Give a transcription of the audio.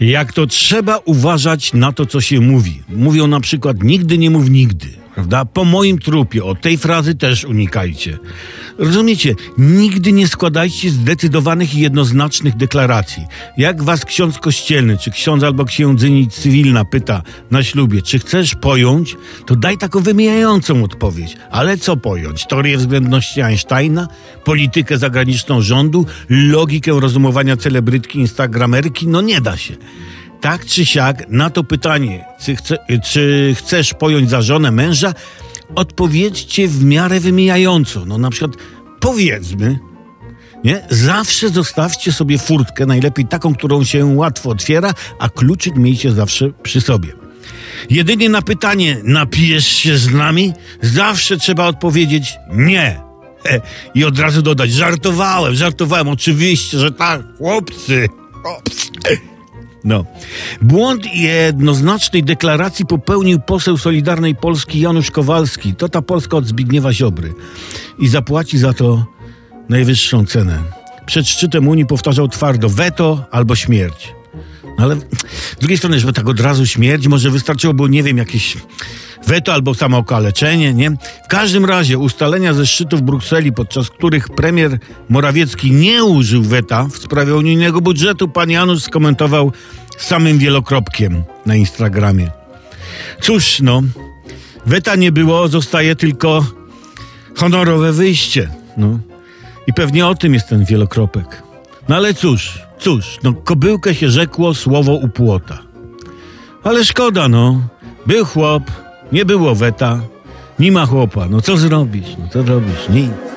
Jak to trzeba uważać na to, co się mówi. Mówią na przykład nigdy nie mów nigdy, prawda? Po moim trupie, o tej frazy też unikajcie. Rozumiecie? Nigdy nie składajcie zdecydowanych i jednoznacznych deklaracji. Jak was ksiądz kościelny, czy ksiądz albo księdzyni cywilna pyta na ślubie, czy chcesz pojąć, to daj taką wymijającą odpowiedź. Ale co pojąć? Teorię względności Einsteina? Politykę zagraniczną rządu? Logikę rozumowania celebrytki instagramerki? No nie da się. Tak czy siak, na to pytanie, czy, chce, czy chcesz pojąć za żonę męża, odpowiedzcie w miarę wymijająco. No na przykład powiedzmy, nie? Zawsze zostawcie sobie furtkę, najlepiej taką, którą się łatwo otwiera, a kluczyk miejcie zawsze przy sobie. Jedynie na pytanie, napijesz się z nami? Zawsze trzeba odpowiedzieć nie. He, I od razu dodać, żartowałem, żartowałem, oczywiście, że tak, chłopcy. chłopcy. No. Błąd jednoznacznej deklaracji popełnił poseł Solidarnej Polski Janusz Kowalski. To ta Polska od Zbigniewa Ziobry. I zapłaci za to najwyższą cenę. Przed szczytem Unii powtarzał twardo weto albo śmierć. No ale z drugiej strony, żeby tak od razu śmierć, może wystarczyłoby, nie wiem, jakieś weto albo samookaleczenie, nie? W każdym razie ustalenia ze szczytu w Brukseli, podczas których premier Morawiecki nie użył weta w sprawie unijnego budżetu, pan Janusz skomentował samym wielokropkiem na Instagramie. Cóż, no, weta nie było, zostaje tylko honorowe wyjście, no. I pewnie o tym jest ten wielokropek. No ale cóż, cóż, no kobyłkę się rzekło słowo u płota. Ale szkoda, no. Był chłop, nie było weta, nie ma chłopa. No co zrobić? No co zrobisz? Nic.